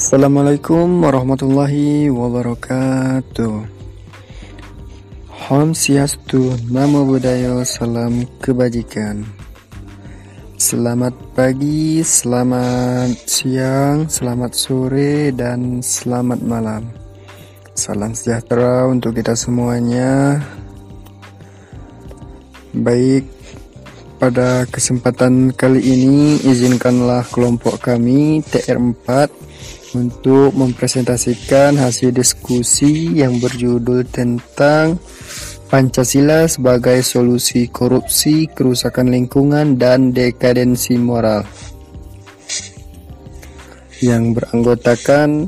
Assalamualaikum warahmatullahi wabarakatuh. Om Swastiastu, Namo Buddhaya, Salam Kebajikan. Selamat pagi, selamat siang, selamat sore, dan selamat malam. Salam sejahtera untuk kita semuanya. Baik, pada kesempatan kali ini izinkanlah kelompok kami TR4 untuk mempresentasikan hasil diskusi yang berjudul tentang Pancasila sebagai solusi korupsi, kerusakan lingkungan, dan dekadensi moral yang beranggotakan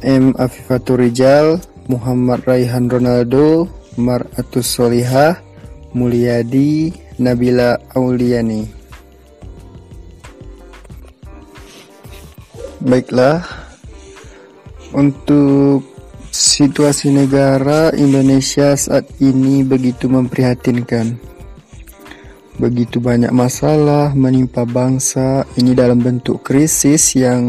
M. Afifatul Rijal, Muhammad Raihan Ronaldo, Maratus Solihah, Mulyadi Nabila Auliani. Baiklah, untuk situasi negara Indonesia saat ini begitu memprihatinkan. Begitu banyak masalah menimpa bangsa ini dalam bentuk krisis yang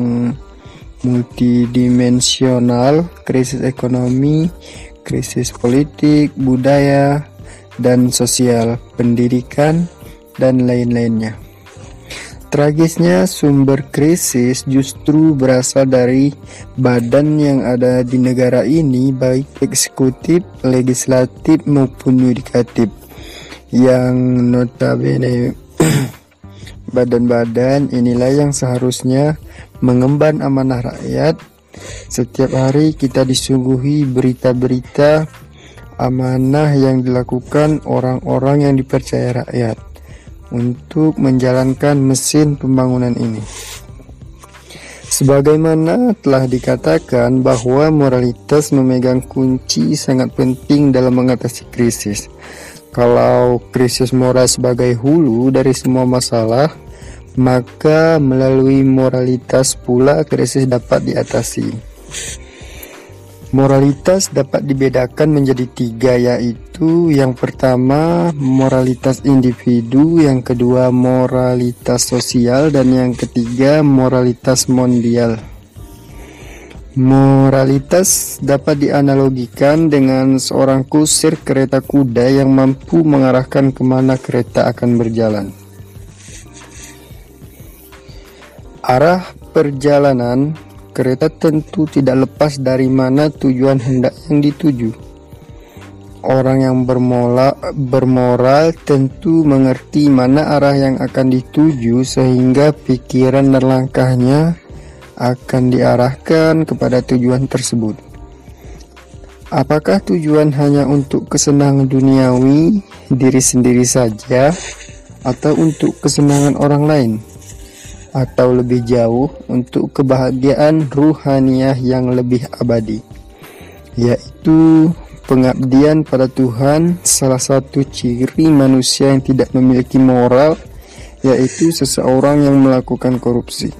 multidimensional, krisis ekonomi, krisis politik, budaya, dan sosial, pendidikan, dan lain-lainnya. Tragisnya, sumber krisis justru berasal dari badan yang ada di negara ini, baik eksekutif, legislatif, maupun yudikatif, yang notabene badan-badan inilah yang seharusnya mengemban amanah rakyat. Setiap hari kita disuguhi berita-berita amanah yang dilakukan orang-orang yang dipercaya rakyat untuk menjalankan mesin pembangunan ini. Sebagaimana telah dikatakan bahwa moralitas memegang kunci sangat penting dalam mengatasi krisis. Kalau krisis moral sebagai hulu dari semua masalah, maka melalui moralitas pula krisis dapat diatasi. Moralitas dapat dibedakan menjadi tiga yaitu yang pertama moralitas individu, yang kedua moralitas sosial, dan yang ketiga moralitas mondial. Moralitas dapat dianalogikan dengan seorang kusir kereta kuda yang mampu mengarahkan ke mana kereta akan berjalan. Arah perjalanan kereta tentu tidak lepas dari mana tujuan hendak yang dituju. Orang yang bermola, bermoral tentu mengerti mana arah yang akan dituju sehingga pikiran dan langkahnya akan diarahkan kepada tujuan tersebut. Apakah tujuan hanya untuk kesenangan duniawi diri sendiri saja atau untuk kesenangan orang lain? Atau lebih jauh untuk kebahagiaan ruhaniah yang lebih abadi, yaitu pengabdian pada Tuhan. Salah satu ciri manusia yang tidak memiliki moral, yaitu seseorang yang melakukan korupsi.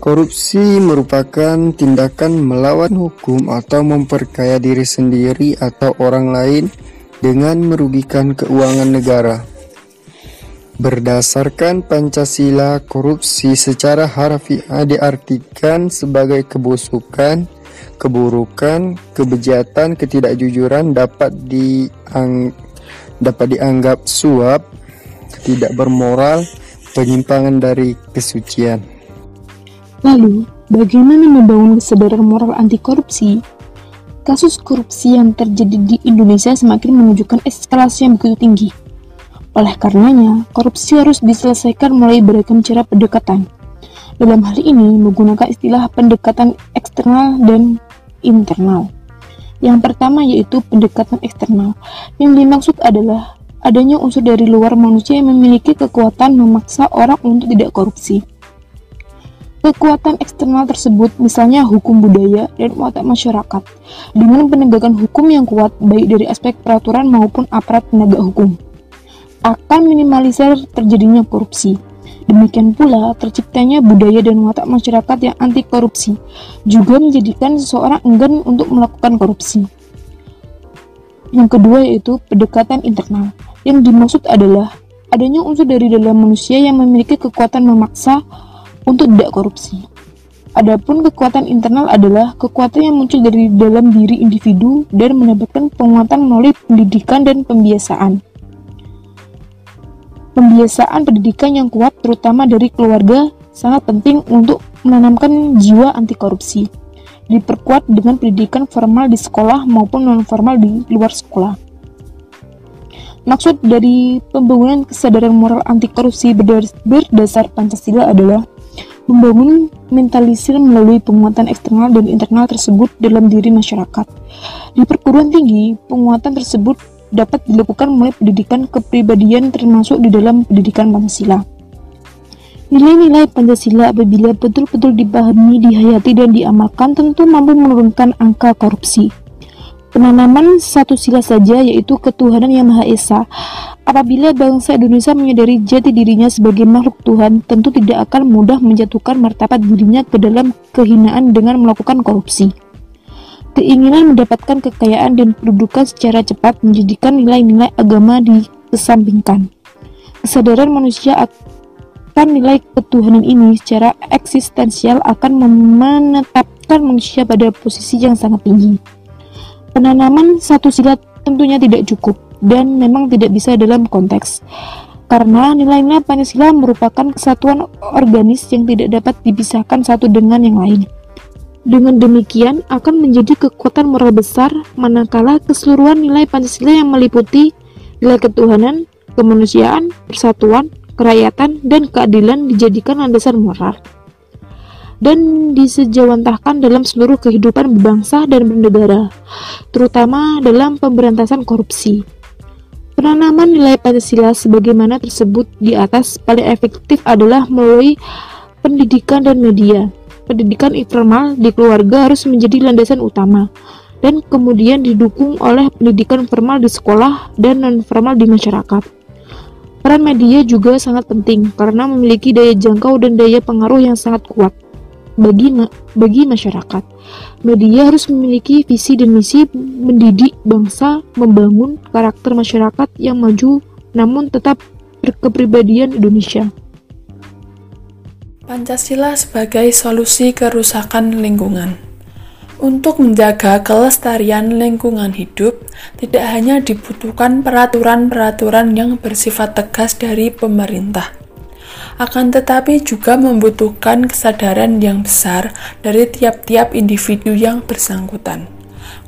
Korupsi merupakan tindakan melawan hukum atau memperkaya diri sendiri atau orang lain dengan merugikan keuangan negara. Berdasarkan Pancasila, korupsi secara harfiah diartikan sebagai kebusukan, keburukan, kebejatan, ketidakjujuran dapat diang dapat dianggap suap, tidak bermoral, penyimpangan dari kesucian. Lalu, bagaimana membangun kesadaran moral anti korupsi? Kasus korupsi yang terjadi di Indonesia semakin menunjukkan eskalasi yang begitu tinggi oleh karenanya, korupsi harus diselesaikan melalui beragam cara pendekatan. Dalam hal ini, menggunakan istilah pendekatan eksternal dan internal. Yang pertama yaitu pendekatan eksternal. Yang dimaksud adalah adanya unsur dari luar manusia yang memiliki kekuatan memaksa orang untuk tidak korupsi. Kekuatan eksternal tersebut misalnya hukum budaya dan watak masyarakat dengan penegakan hukum yang kuat baik dari aspek peraturan maupun aparat penegak hukum akan minimalisir terjadinya korupsi. Demikian pula, terciptanya budaya dan watak masyarakat yang anti korupsi juga menjadikan seseorang enggan untuk melakukan korupsi. Yang kedua yaitu pendekatan internal. Yang dimaksud adalah adanya unsur dari dalam manusia yang memiliki kekuatan memaksa untuk tidak korupsi. Adapun kekuatan internal adalah kekuatan yang muncul dari dalam diri individu dan mendapatkan penguatan melalui pendidikan dan pembiasaan. Pembiasaan pendidikan yang kuat terutama dari keluarga sangat penting untuk menanamkan jiwa anti korupsi. Diperkuat dengan pendidikan formal di sekolah maupun non formal di luar sekolah. Maksud dari pembangunan kesadaran moral anti korupsi berdasar Pancasila adalah membangun mentalisir melalui penguatan eksternal dan internal tersebut dalam diri masyarakat. Di perguruan tinggi, penguatan tersebut dapat dilakukan mulai pendidikan kepribadian termasuk di dalam pendidikan Pancasila. Nilai-nilai Pancasila apabila betul-betul dipahami, dihayati, dan diamalkan tentu mampu menurunkan angka korupsi. Penanaman satu sila saja yaitu ketuhanan yang Maha Esa. Apabila bangsa Indonesia menyadari jati dirinya sebagai makhluk Tuhan, tentu tidak akan mudah menjatuhkan martabat dirinya ke dalam kehinaan dengan melakukan korupsi. Keinginan mendapatkan kekayaan dan kedudukan secara cepat menjadikan nilai-nilai agama dikesampingkan. Kesadaran manusia akan nilai ketuhanan ini secara eksistensial akan menetapkan manusia pada posisi yang sangat tinggi. Penanaman satu silat tentunya tidak cukup dan memang tidak bisa dalam konteks karena nilai-nilai Pancasila merupakan kesatuan organis yang tidak dapat dipisahkan satu dengan yang lain. Dengan demikian akan menjadi kekuatan moral besar manakala keseluruhan nilai Pancasila yang meliputi nilai ketuhanan, kemanusiaan, persatuan, kerakyatan, dan keadilan dijadikan landasan moral dan disejawantahkan dalam seluruh kehidupan berbangsa dan bernegara, terutama dalam pemberantasan korupsi. Penanaman nilai Pancasila sebagaimana tersebut di atas paling efektif adalah melalui pendidikan dan media. Pendidikan informal di keluarga harus menjadi landasan utama, dan kemudian didukung oleh pendidikan formal di sekolah dan non-formal di masyarakat. Peran media juga sangat penting karena memiliki daya jangkau dan daya pengaruh yang sangat kuat bagi bagi masyarakat. Media harus memiliki visi dan misi mendidik bangsa, membangun karakter masyarakat yang maju namun tetap berkepribadian Indonesia. Pancasila sebagai solusi kerusakan lingkungan. Untuk menjaga kelestarian lingkungan hidup, tidak hanya dibutuhkan peraturan-peraturan yang bersifat tegas dari pemerintah, akan tetapi juga membutuhkan kesadaran yang besar dari tiap-tiap individu yang bersangkutan.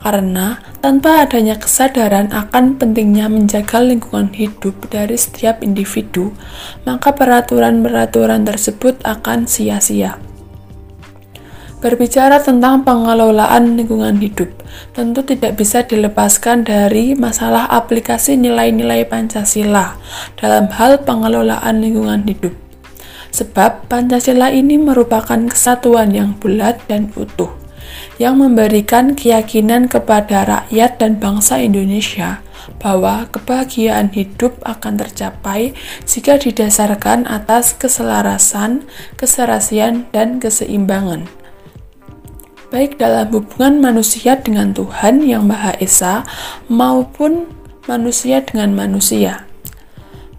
Karena tanpa adanya kesadaran akan pentingnya menjaga lingkungan hidup dari setiap individu, maka peraturan-peraturan tersebut akan sia-sia. Berbicara tentang pengelolaan lingkungan hidup, tentu tidak bisa dilepaskan dari masalah aplikasi nilai-nilai Pancasila dalam hal pengelolaan lingkungan hidup sebab Pancasila ini merupakan kesatuan yang bulat dan utuh, yang memberikan keyakinan kepada rakyat dan bangsa Indonesia bahwa kebahagiaan hidup akan tercapai jika didasarkan atas keselarasan, keserasian, dan keseimbangan. Baik dalam hubungan manusia dengan Tuhan yang Maha Esa maupun manusia dengan manusia,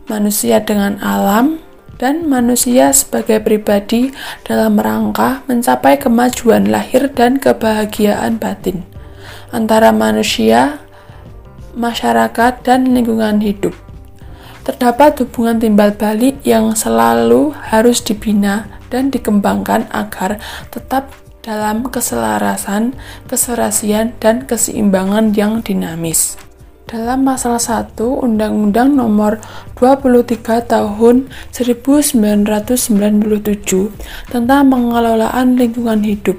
manusia dengan alam, dan manusia sebagai pribadi dalam rangka mencapai kemajuan lahir dan kebahagiaan batin antara manusia, masyarakat, dan lingkungan hidup. Terdapat hubungan timbal balik yang selalu harus dibina dan dikembangkan agar tetap dalam keselarasan, keserasian, dan keseimbangan yang dinamis dalam pasal 1 Undang-Undang Nomor 23 Tahun 1997 tentang pengelolaan lingkungan hidup.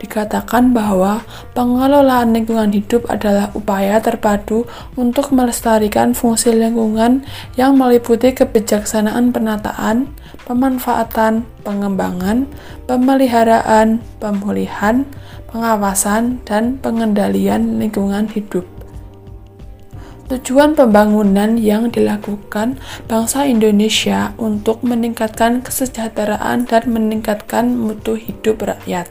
Dikatakan bahwa pengelolaan lingkungan hidup adalah upaya terpadu untuk melestarikan fungsi lingkungan yang meliputi kebijaksanaan penataan, pemanfaatan, pengembangan, pemeliharaan, pemulihan, pengawasan, dan pengendalian lingkungan hidup. Tujuan pembangunan yang dilakukan bangsa Indonesia untuk meningkatkan kesejahteraan dan meningkatkan mutu hidup rakyat.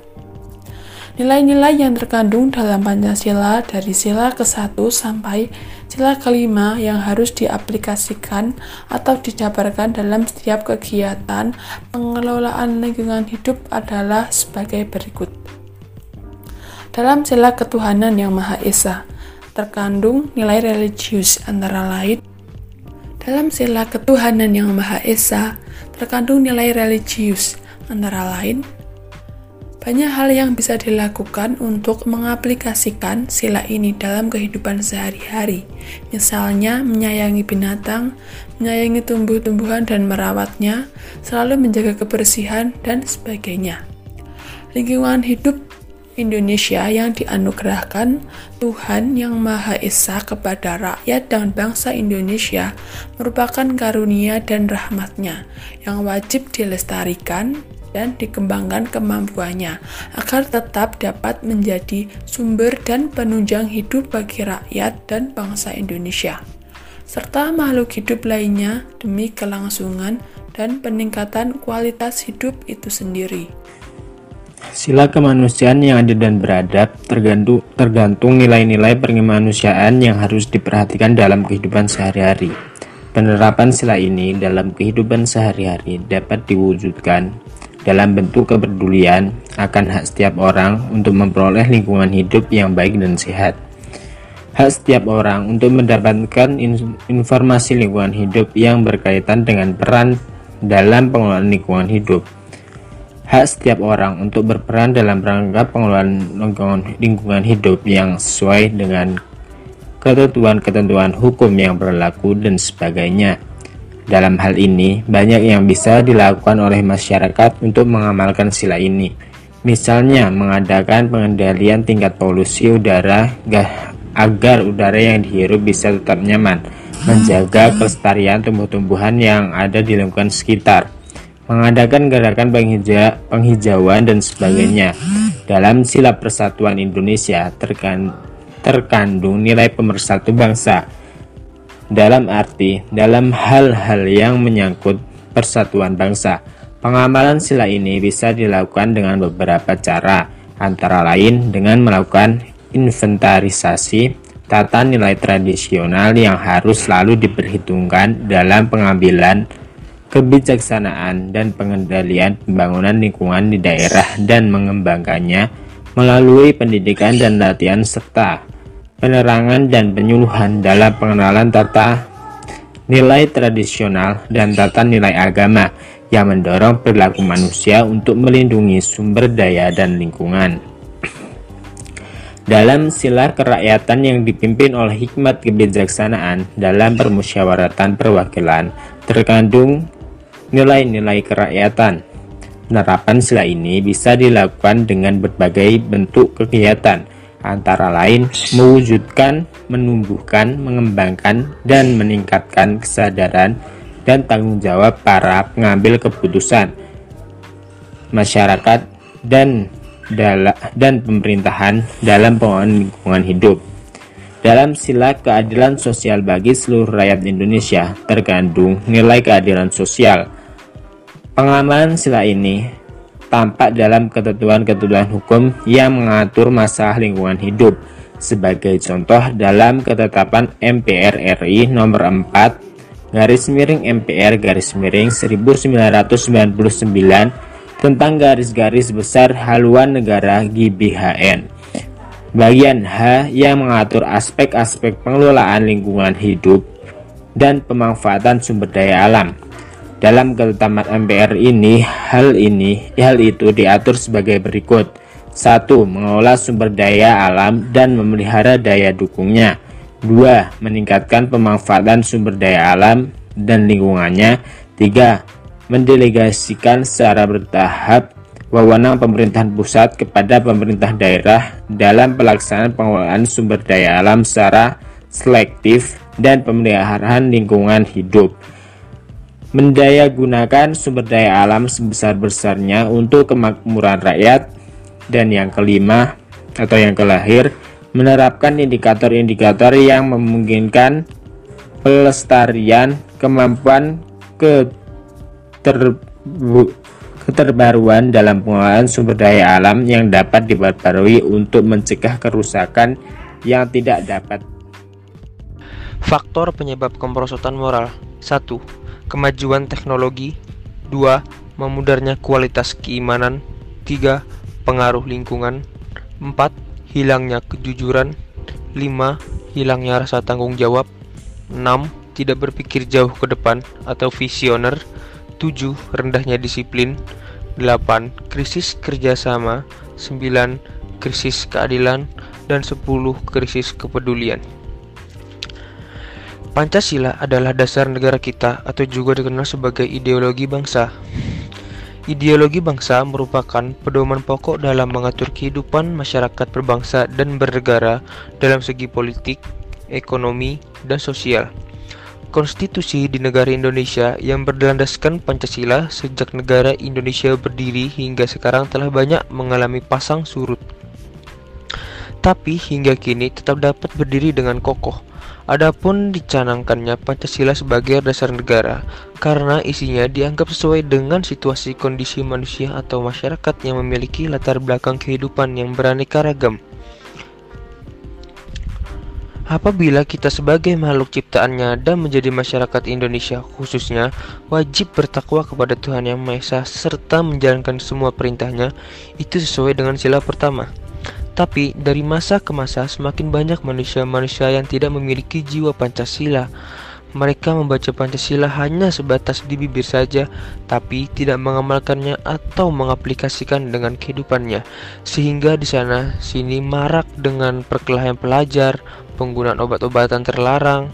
Nilai-nilai yang terkandung dalam Pancasila dari sila ke-1 sampai sila kelima yang harus diaplikasikan atau dijabarkan dalam setiap kegiatan pengelolaan lingkungan hidup adalah sebagai berikut. Dalam sila ketuhanan yang Maha Esa, terkandung nilai religius antara lain dalam sila ketuhanan yang Maha Esa, terkandung nilai religius antara lain banyak hal yang bisa dilakukan untuk mengaplikasikan sila ini dalam kehidupan sehari-hari. Misalnya, menyayangi binatang, menyayangi tumbuh-tumbuhan dan merawatnya, selalu menjaga kebersihan, dan sebagainya. Lingkungan hidup Indonesia yang dianugerahkan Tuhan Yang Maha Esa kepada rakyat dan bangsa Indonesia merupakan karunia dan rahmatnya yang wajib dilestarikan dan dikembangkan kemampuannya agar tetap dapat menjadi sumber dan penunjang hidup bagi rakyat dan bangsa Indonesia serta makhluk hidup lainnya demi kelangsungan dan peningkatan kualitas hidup itu sendiri. Sila kemanusiaan yang adil dan beradab tergantung, tergantung nilai-nilai kemanusiaan yang harus diperhatikan dalam kehidupan sehari-hari. Penerapan sila ini dalam kehidupan sehari-hari dapat diwujudkan dalam bentuk kepedulian akan hak setiap orang untuk memperoleh lingkungan hidup yang baik dan sehat. Hak setiap orang untuk mendapatkan informasi lingkungan hidup yang berkaitan dengan peran dalam pengelolaan lingkungan hidup. Hak setiap orang untuk berperan dalam rangka pengelolaan lingkungan hidup yang sesuai dengan ketentuan-ketentuan hukum yang berlaku dan sebagainya. Dalam hal ini, banyak yang bisa dilakukan oleh masyarakat untuk mengamalkan sila ini. Misalnya, mengadakan pengendalian tingkat polusi udara agar udara yang dihirup bisa tetap nyaman, menjaga kelestarian tumbuh-tumbuhan yang ada di lingkungan sekitar, mengadakan gerakan penghija penghijauan dan sebagainya. Dalam sila persatuan Indonesia terkandung nilai pemersatu bangsa, dalam arti dalam hal-hal yang menyangkut persatuan bangsa. Pengamalan sila ini bisa dilakukan dengan beberapa cara, antara lain dengan melakukan inventarisasi tata nilai tradisional yang harus selalu diperhitungkan dalam pengambilan kebijaksanaan dan pengendalian pembangunan lingkungan di daerah dan mengembangkannya melalui pendidikan dan latihan serta penerangan dan penyuluhan dalam pengenalan tata nilai tradisional dan tata nilai agama yang mendorong perilaku manusia untuk melindungi sumber daya dan lingkungan. Dalam sila kerakyatan yang dipimpin oleh hikmat kebijaksanaan dalam permusyawaratan perwakilan terkandung nilai-nilai kerakyatan. Penerapan sila ini bisa dilakukan dengan berbagai bentuk kegiatan, antara lain mewujudkan, menumbuhkan, mengembangkan, dan meningkatkan kesadaran dan tanggung jawab para pengambil keputusan, masyarakat, dan dan pemerintahan dalam pengelolaan lingkungan hidup. Dalam sila keadilan sosial bagi seluruh rakyat Indonesia terkandung nilai keadilan sosial. Pengamalan sila ini tampak dalam ketentuan-ketentuan hukum yang mengatur masalah lingkungan hidup. Sebagai contoh dalam ketetapan MPR RI nomor 4 garis miring MPR garis miring 1999 tentang garis-garis besar haluan negara GBHN. Bagian H yang mengatur aspek-aspek pengelolaan lingkungan hidup dan pemanfaatan sumber daya alam. Dalam ketetapan MPR ini, hal ini, hal itu diatur sebagai berikut. 1. Mengelola sumber daya alam dan memelihara daya dukungnya. 2. Meningkatkan pemanfaatan sumber daya alam dan lingkungannya. 3. Mendelegasikan secara bertahap wewenang pemerintahan pusat kepada pemerintah daerah dalam pelaksanaan pengelolaan sumber daya alam secara selektif dan pemeliharaan lingkungan hidup mendaya gunakan sumber daya alam sebesar-besarnya untuk kemakmuran rakyat dan yang kelima atau yang kelahir menerapkan indikator-indikator yang memungkinkan pelestarian kemampuan keterbu keterbaruan dalam pengelolaan sumber daya alam yang dapat diperbarui untuk mencegah kerusakan yang tidak dapat. Faktor penyebab kemerosotan moral 1. Kemajuan teknologi 2. Memudarnya kualitas keimanan 3. Pengaruh lingkungan 4. Hilangnya kejujuran 5. Hilangnya rasa tanggung jawab 6. Tidak berpikir jauh ke depan atau visioner 7. Rendahnya disiplin 8. Krisis kerjasama 9. Krisis keadilan dan 10. Krisis kepedulian Pancasila adalah dasar negara kita atau juga dikenal sebagai ideologi bangsa. Ideologi bangsa merupakan pedoman pokok dalam mengatur kehidupan masyarakat berbangsa dan bernegara dalam segi politik, ekonomi, dan sosial. Konstitusi di negara Indonesia yang berlandaskan Pancasila sejak negara Indonesia berdiri hingga sekarang telah banyak mengalami pasang surut. Tapi hingga kini tetap dapat berdiri dengan kokoh. Adapun dicanangkannya Pancasila sebagai dasar negara karena isinya dianggap sesuai dengan situasi kondisi manusia atau masyarakat yang memiliki latar belakang kehidupan yang beraneka ragam. Apabila kita sebagai makhluk ciptaannya dan menjadi masyarakat Indonesia khususnya wajib bertakwa kepada Tuhan Yang Maha Esa serta menjalankan semua perintahnya itu sesuai dengan sila pertama. Tapi dari masa ke masa semakin banyak manusia-manusia yang tidak memiliki jiwa Pancasila mereka membaca Pancasila hanya sebatas di bibir saja, tapi tidak mengamalkannya atau mengaplikasikan dengan kehidupannya, sehingga di sana sini marak dengan perkelahian pelajar, penggunaan obat-obatan terlarang,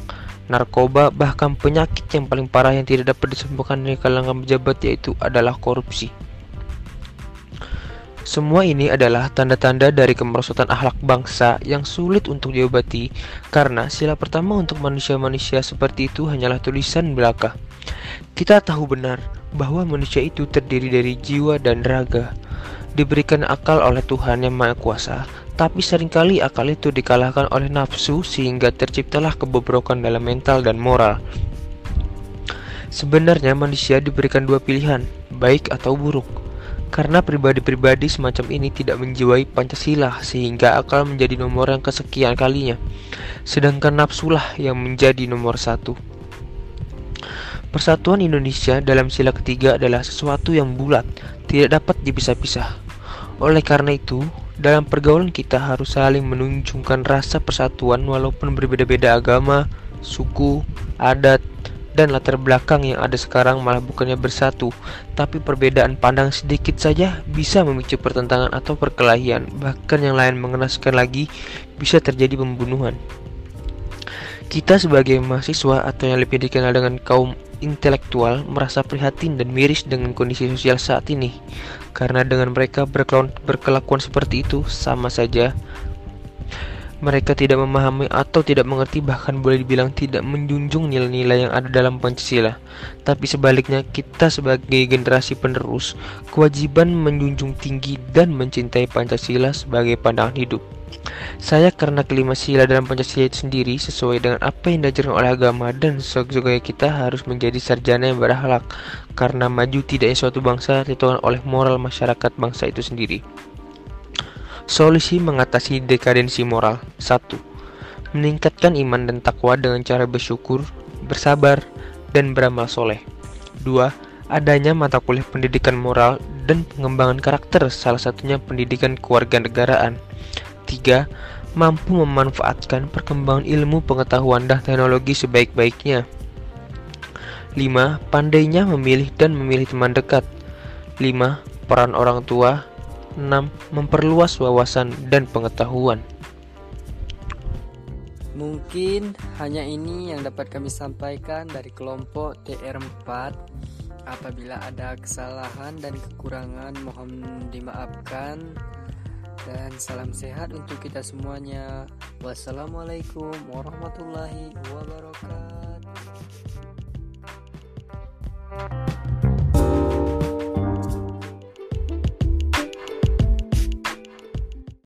narkoba, bahkan penyakit yang paling parah yang tidak dapat disembuhkan dari kalangan pejabat yaitu adalah korupsi. Semua ini adalah tanda-tanda dari kemerosotan akhlak bangsa yang sulit untuk diobati karena sila pertama untuk manusia-manusia seperti itu hanyalah tulisan belaka. Kita tahu benar bahwa manusia itu terdiri dari jiwa dan raga, diberikan akal oleh Tuhan yang Maha Kuasa, tapi sering kali akal itu dikalahkan oleh nafsu sehingga terciptalah kebobrokan dalam mental dan moral. Sebenarnya manusia diberikan dua pilihan, baik atau buruk. Karena pribadi-pribadi semacam ini tidak menjiwai Pancasila sehingga akal menjadi nomor yang kesekian kalinya, sedangkan nafsulah yang menjadi nomor satu. Persatuan Indonesia dalam sila ketiga adalah sesuatu yang bulat, tidak dapat dipisah-pisah. Oleh karena itu, dalam pergaulan kita harus saling menunjukkan rasa persatuan walaupun berbeda-beda agama, suku, adat, dan latar belakang yang ada sekarang malah bukannya bersatu, tapi perbedaan pandang sedikit saja bisa memicu pertentangan atau perkelahian, bahkan yang lain mengenaskan lagi bisa terjadi pembunuhan. Kita sebagai mahasiswa atau yang lebih dikenal dengan kaum intelektual merasa prihatin dan miris dengan kondisi sosial saat ini, karena dengan mereka berkelakuan seperti itu sama saja mereka tidak memahami atau tidak mengerti bahkan boleh dibilang tidak menjunjung nilai-nilai yang ada dalam Pancasila. Tapi sebaliknya kita sebagai generasi penerus kewajiban menjunjung tinggi dan mencintai Pancasila sebagai pandangan hidup. Saya karena kelima sila dalam Pancasila itu sendiri sesuai dengan apa yang diajarkan oleh agama dan sebagai kita harus menjadi sarjana yang berakhlak karena maju tidaknya suatu bangsa ditentukan oleh moral masyarakat bangsa itu sendiri. Solusi mengatasi dekadensi moral 1. Meningkatkan iman dan takwa dengan cara bersyukur, bersabar, dan beramal soleh 2. Adanya mata kuliah pendidikan moral dan pengembangan karakter salah satunya pendidikan kewarganegaraan 3. Mampu memanfaatkan perkembangan ilmu pengetahuan dan teknologi sebaik-baiknya 5. Pandainya memilih dan memilih teman dekat 5. Peran orang tua 6. Memperluas wawasan dan pengetahuan. Mungkin hanya ini yang dapat kami sampaikan dari kelompok TR4. Apabila ada kesalahan dan kekurangan mohon dimaafkan. Dan salam sehat untuk kita semuanya. Wassalamualaikum warahmatullahi wabarakatuh.